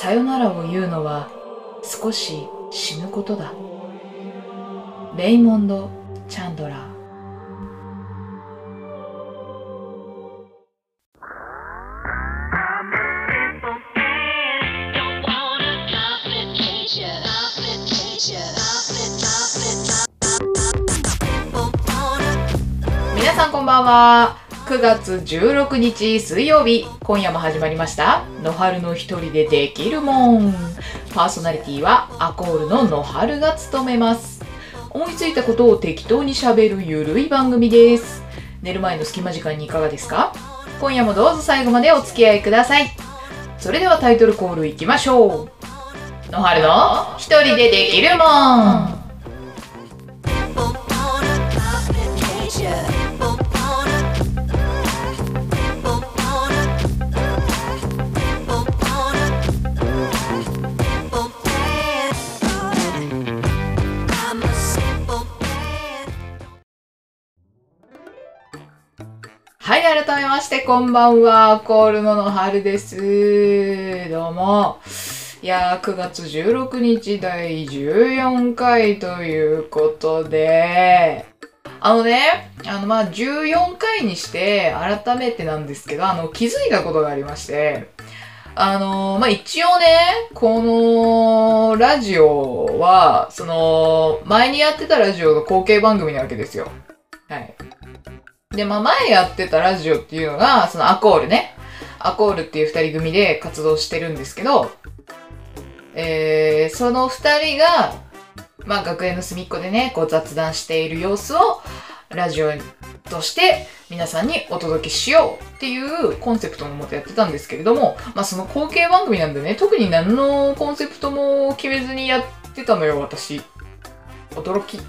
さよならを言うのは少し死ぬことだ。レイモンド・チャンドラー。皆さんこんばんは。9月16日水曜日今夜も始まりました。野春の一人でできるもん。パーソナリティはアコールの野春が務めます。思いついたことを適当にしゃべるゆるい番組です。寝る前の隙間時間にいかがですか？今夜もどうぞ最後までお付き合いください。それではタイトルコールいきましょう。野春の一人でできるもん。して、こんばんは。コールののはるです。どうも。いやー、9月16日第14回ということで、あのね、あの、ま、14回にして、改めてなんですけど、あの、気づいたことがありまして、あのまあ、一応ね、このラジオは、その、前にやってたラジオの後継番組なわけですよ。はい。で、まあ前やってたラジオっていうのが、そのアコールね。アコールっていう二人組で活動してるんですけど、えー、その二人が、まあ学園の隅っこでね、こう雑談している様子を、ラジオとして皆さんにお届けしようっていうコンセプトのもとやってたんですけれども、まあその後継番組なんでね、特に何のコンセプトも決めずにやってたのよ、私。驚き。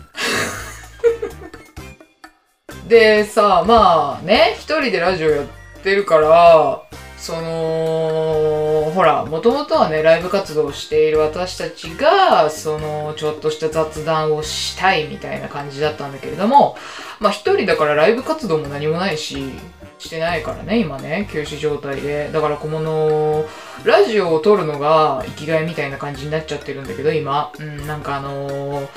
でさまあね一人でラジオやってるからそのほらもともとはねライブ活動をしている私たちがそのちょっとした雑談をしたいみたいな感じだったんだけれどもまあ一人だからライブ活動も何もないししてないからね今ね休止状態で。だからこのラジオを撮るのが生きがいみたいな感じになっちゃってるんだけど今。うんなんかあのー、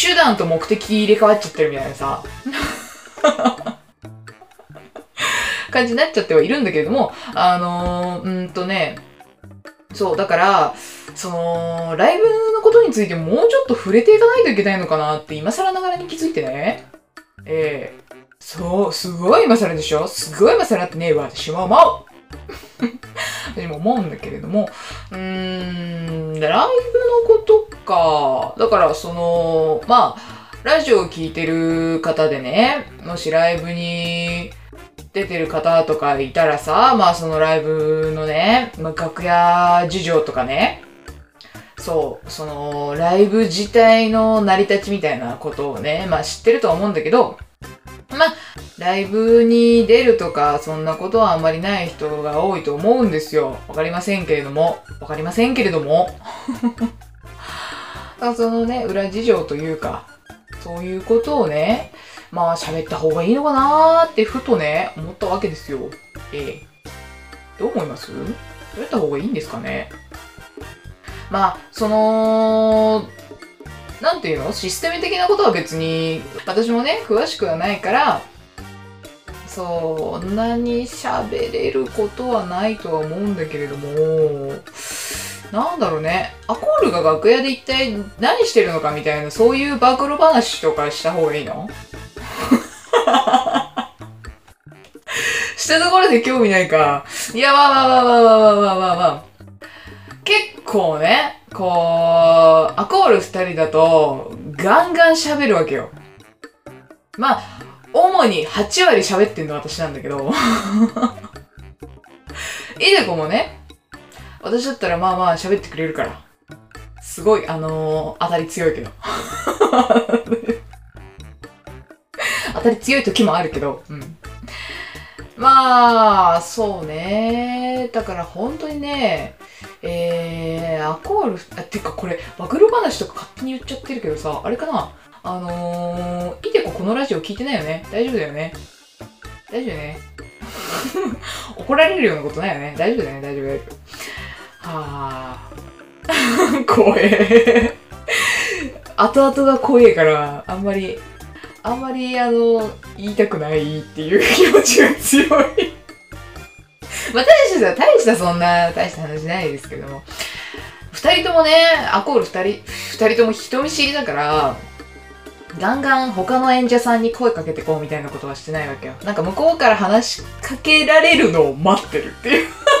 手段と目的入れ替わっちゃってるみたいなさ。感じになっちゃってはいるんだけれども、あのー、うんとね、そう、だから、その、ライブのことについてもうちょっと触れていかないといけないのかなって今更ながらに気づいてね。ええ。そう、すごい今更でしょ？すごい今更ってねえわ、私も思う。私も思うんだけれども、うーん、ライブのことか。だから、その、まあ、ラジオを聴いてる方でね、もしライブに出てる方とかいたらさ、まあそのライブのね、まあ、楽屋事情とかね、そう、そのライブ自体の成り立ちみたいなことをね、まあ知ってるとは思うんだけど、ライブに出るとか、そんなことはあんまりない人が多いと思うんですよ。わかりませんけれども。わかりませんけれども。そのね、裏事情というか、そういうことをね、まあ喋った方がいいのかなーってふとね、思ったわけですよ。ええ。どう思います？喋った方がいいんですかね？まあ、その、なんていうの？システム的なことは別に、私もね、詳しくはないから、そんなに喋れることはないとは思うんだけれども、なんだろうね。アコールが楽屋で一体何してるのかみたいな、そういう暴露話とかした方がいいの？したところで興味ないか。いや、まあまあまあまあまあまあまあまあまあ。結構ね、こう、アコール二人だと、ガンガン喋るわけよ。まあ、主に8割喋ってんの私なんだけど。いでこもね、私だったらまあまあ喋ってくれるから。すごい、あのー、当たり強いけど。当たり強い時もあるけど、うん。まあ、そうね。だから本当にね、えー、アコール、あ、てかこれ、暴露話とか勝手に言っちゃってるけどさ、あれかな？あのー、いでここのラジオ聞いてないよね？大丈夫だよね？大丈夫ね？怒られるようなことないよね？大丈夫だよね？大丈夫大丈夫。はあ 怖え後々が怖えからあんまりあんまりあの言いたくないっていう気持ちが強い。まあ大した大したそんな大した話ないですけども。二人ともねアコール二人二人とも人見知りだからガンガン他の演者さんに声かけてこうみたいなことはしてないわけよ。なんか向こうから話しかけられるのを待ってるっていう。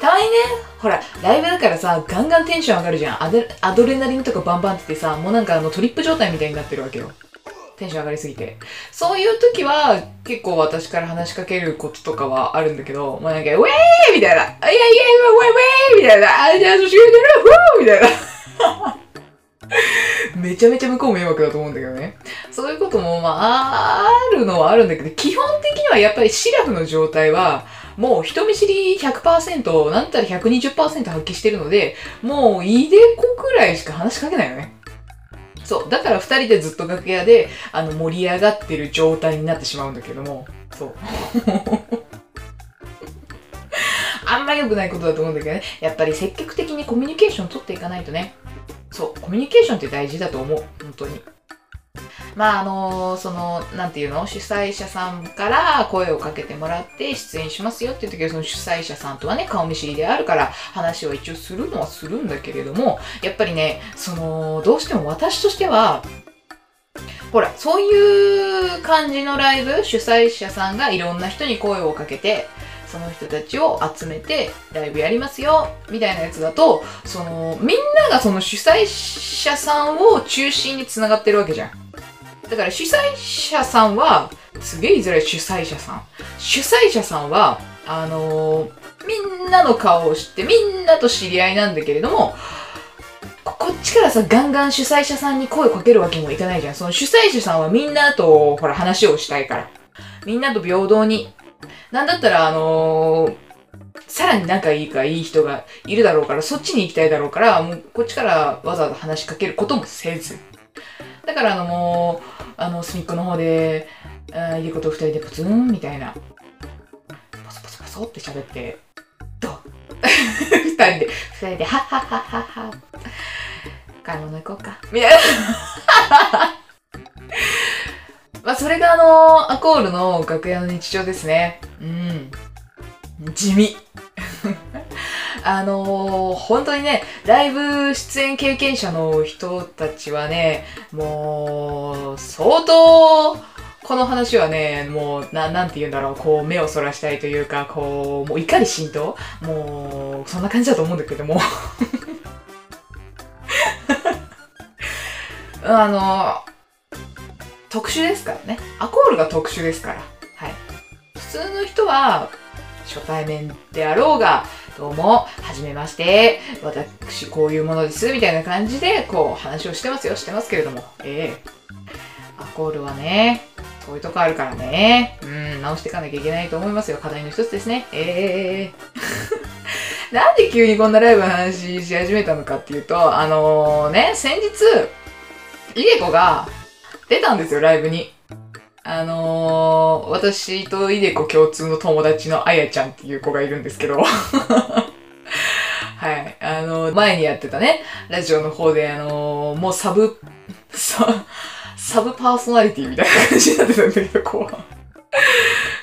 たまにね、ほら、ライブだからさ、ガンガンテンション上がるじゃん。アドアドレナリンとかバンバンってさ、もうなんかあのトリップ状態みたいになってるわけよ。テンション上がりすぎて。そういう時は、結構私から話しかけることとかはあるんだけど、もうなんか、ウェーみたいな、いやいや、ウェイウェイみたいな、あ、じゃあ、しゅうてるふーみたいな。めちゃめちゃ向こう迷惑だと思うんだけどね。そういうことも、まあ、あるのはあるんだけど、基本的にはやっぱりシラフの状態は、もう人見知り100%、なんたら120%発揮してるので、もういでこくらいしか話しかけないよね。そう。だから二人でずっと楽屋で、あの、盛り上がってる状態になってしまうんだけども、そう。あんま良くないことだと思うんだけどね。やっぱり積極的にコミュニケーション取っていかないとね。そう。コミュニケーションって大事だと思う。本当に。まああのその、なんていうの？主催者さんから声をかけてもらって出演しますよっていう時はその主催者さんとはね、顔見知りであるから話を一応するのはするんだけれども、やっぱりね、その、どうしても私としては、ほら、そういう感じのライブ、主催者さんがいろんな人に声をかけて、その人たちを集めてライブやりますよみたいなやつだとそのみんながその主催者さんを中心につながってるわけじゃんだから主催者さんはすげえ言いづらい主催者さん主催者さんはあのー、みんなの顔を知ってみんなと知り合いなんだけれどもこっちからさ、ガンガン主催者さんに声をかけるわけにもいかないじゃん。その主催者さんはみんなと、ほら、話をしたいから。みんなと平等になんだったら、あのー、さらに仲いいかいい人がいるだろうから、そっちに行きたいだろうから、もうこっちからわざわざ話しかけることもせず。だから、あの、もう、あの、隅っこの方で、あいいこと二人でプツンみたいな、ポソポソポソって喋って、どう二人で、二人で、はっはっはっはっは。買い物行こうか。みたいな。それがあの、アコールの楽屋の日常ですね。うん。地味。あのー、本当にね、ライブ出演経験者の人たちはね、もう、相当、この話はね、もう、な、なんて言うんだろう、こう、目をそらしたいというか、こう、もう怒り浸透もう、そんな感じだと思うんだけども。あの特殊ですからね。アコールが特殊ですから。はい。普通の人は、初対面であろうが、どうも、はじめまして、私こういうものです、みたいな感じで、こう、話をしてますよ、してますけれども。ええー、アコールはね、そういうとこあるからね。うん、直していかなきゃいけないと思いますよ。課題の一つですね。ええー、なんで急にこんなライブの話し始めたのかっていうと、あのー、ね、先日、イデコが、出たんですよ、ライブに。あのー、私とイデコ共通の友達のあやちゃんっていう子がいるんですけど。はい。あのー、前にやってたね、ラジオの方で、あのー、もうサブ、サ、サブパーソナリティみたいな感じになってたんだけど、こう。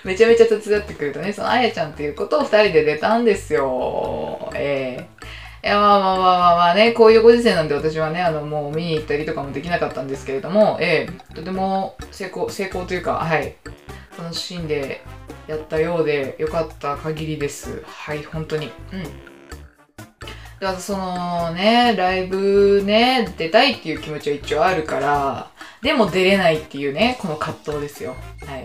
めちゃめちゃ手伝ってくれたね、そのあやちゃんっていう子と二人で出たんですよ。ええーいや、まあまあまあまあね、こういうご時世なんで私はね、あの、もう見に行ったりとかもできなかったんですけれども、ええとても成功、成功というか、はい、楽しんでやったようで、よかった限りです。はい、本当に。うん。だからそのね、ライブね、出たいっていう気持ちは一応あるから、でも出れないっていうね、この葛藤ですよ。はい。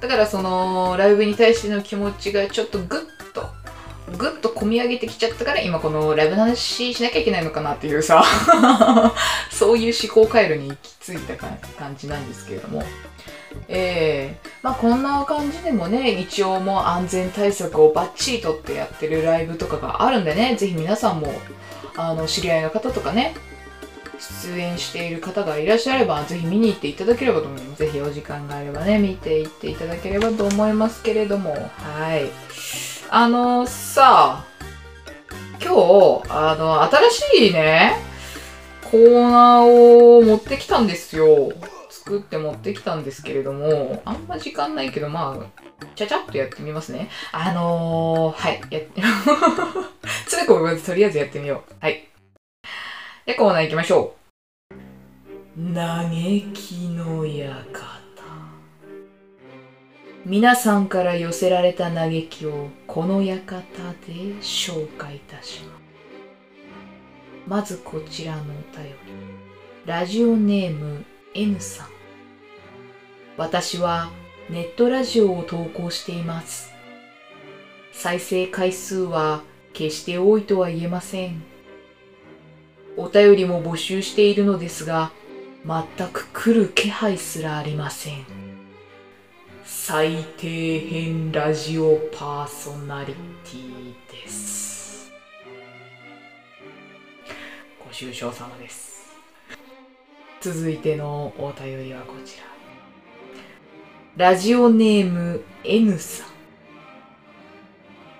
だからその、ライブに対しての気持ちがちょっとグッぐっと込み上げてきちゃったから今このライブの話しなきゃいけないのかなっていうさ そういう思考回路に行き着いた感じなんですけれどもえー、まあこんな感じでもね一応もう安全対策をバッチリとってやってるライブとかがあるんでねぜひ皆さんもあの知り合いの方とかね出演している方がいらっしゃれば、ぜひ見に行っていただければと思います。ぜひお時間があればね、見ていっていただければと思いますけれども、はい。あのさ、今日、あの、新しいね、コーナーを持ってきたんですよ。作って持ってきたんですけれども、あんま時間ないけど、まあ、ちゃちゃっとやってみますね。あのー、はい、やって、つべこべとりあえずやってみよう。はい。で、コーナー行きましょう。嘆きの館。皆さんから寄せられた嘆きをこの館で紹介いたします。まずこちらのお便り。ラジオネーム N さん。私はネットラジオを投稿しています。再生回数は決して多いとは言えません。お便りも募集しているのですが、全く来る気配すらありません。最底辺ラジオパーソナリティです。ご愁傷様です。続いてのお便りはこちら。ラジオネーム N さん。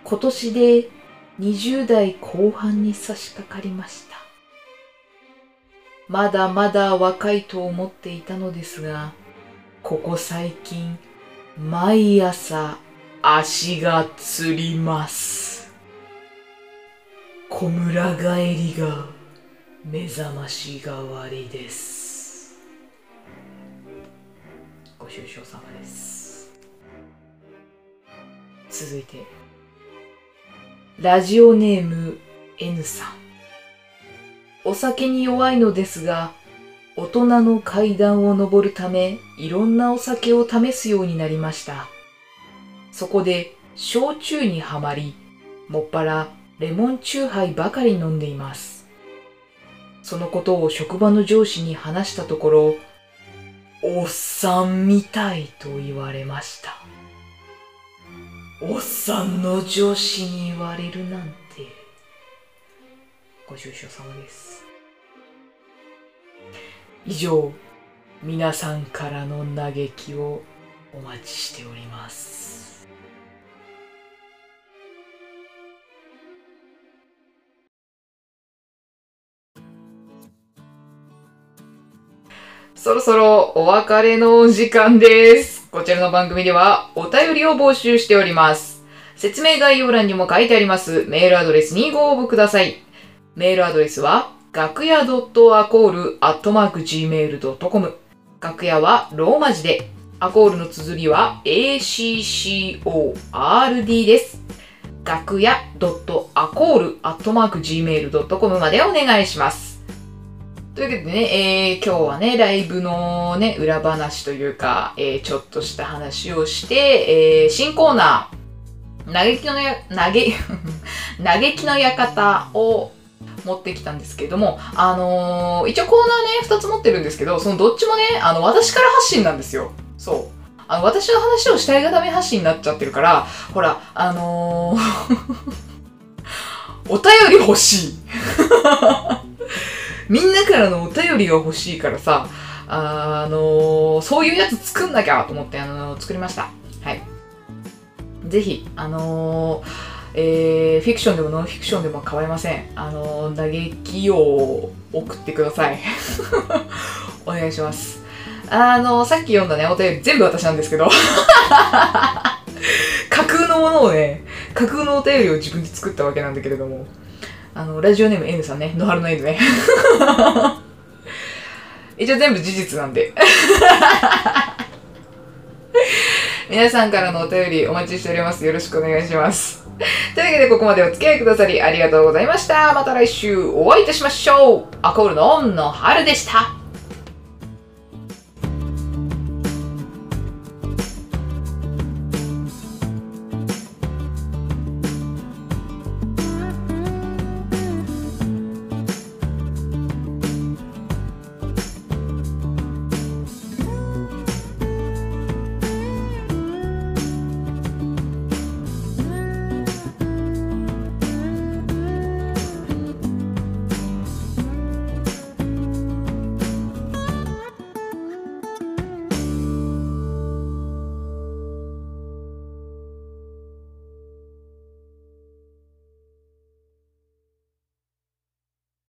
今年で20代後半に差し掛かりました。まだまだ若いと思っていたのですが、ここ最近、毎朝足がつります。小村帰りが目覚まし代わりです。ご愁傷様です。続いて、ラジオネーム N さん。お酒に弱いのですが、大人の階段を登るため、いろんなお酒を試すようになりました。そこで、焼酎にはまり、もっぱらレモンチューハイばかり飲んでいます。そのことを職場の上司に話したところ、おっさんみたいと言われました。おっさんの上司に言われるなんて。ご愁傷様です。以上、皆さんからの嘆きをお待ちしております。そろそろお別れのお時間です。こちらの番組ではお便りを募集しております。説明概要欄にも書いてありますメールアドレスにご応募ください。メールアドレスは、楽屋 .acall.gmail.com 楽屋はローマ字で、アコールの綴りは ACCORD です。楽屋 .acall.gmail.com までお願いします。というわけでね、えー、今日はね、ライブのね、裏話というか、えー、ちょっとした話をして、えー、新コーナー、嘆きのや、嘆、嘆きの館を持ってきたんですけれども、あのー一応コーナーね、2つ持ってるんですけど、そのどっちもね、あの、私から発信なんですよ。そう。あの、私の話をしたいがため発信になっちゃってるから、ほら、あのー お便り欲しい。みんなからのお便りが欲しいからさ、あのーそういうやつ作んなきゃと思って、あのー作りました。はい。ぜひ、あのーえーフィクションでもノンフィクションでも構いません。あのー嘆きを送ってください。お願いします。あのーさっき読んだね、お便り全部私なんですけど。架空のものをね、架空のお便りを自分で作ったわけなんだけれども、あの、ラジオネーム N さんね、野原の N ね。一応全部事実なんで。皆さんからのお便りお待ちしております。よろしくお願いします。というわけでここまでお付き合いくださりありがとうございました。また来週お会いいたしましょう。アコールのオンの春でした。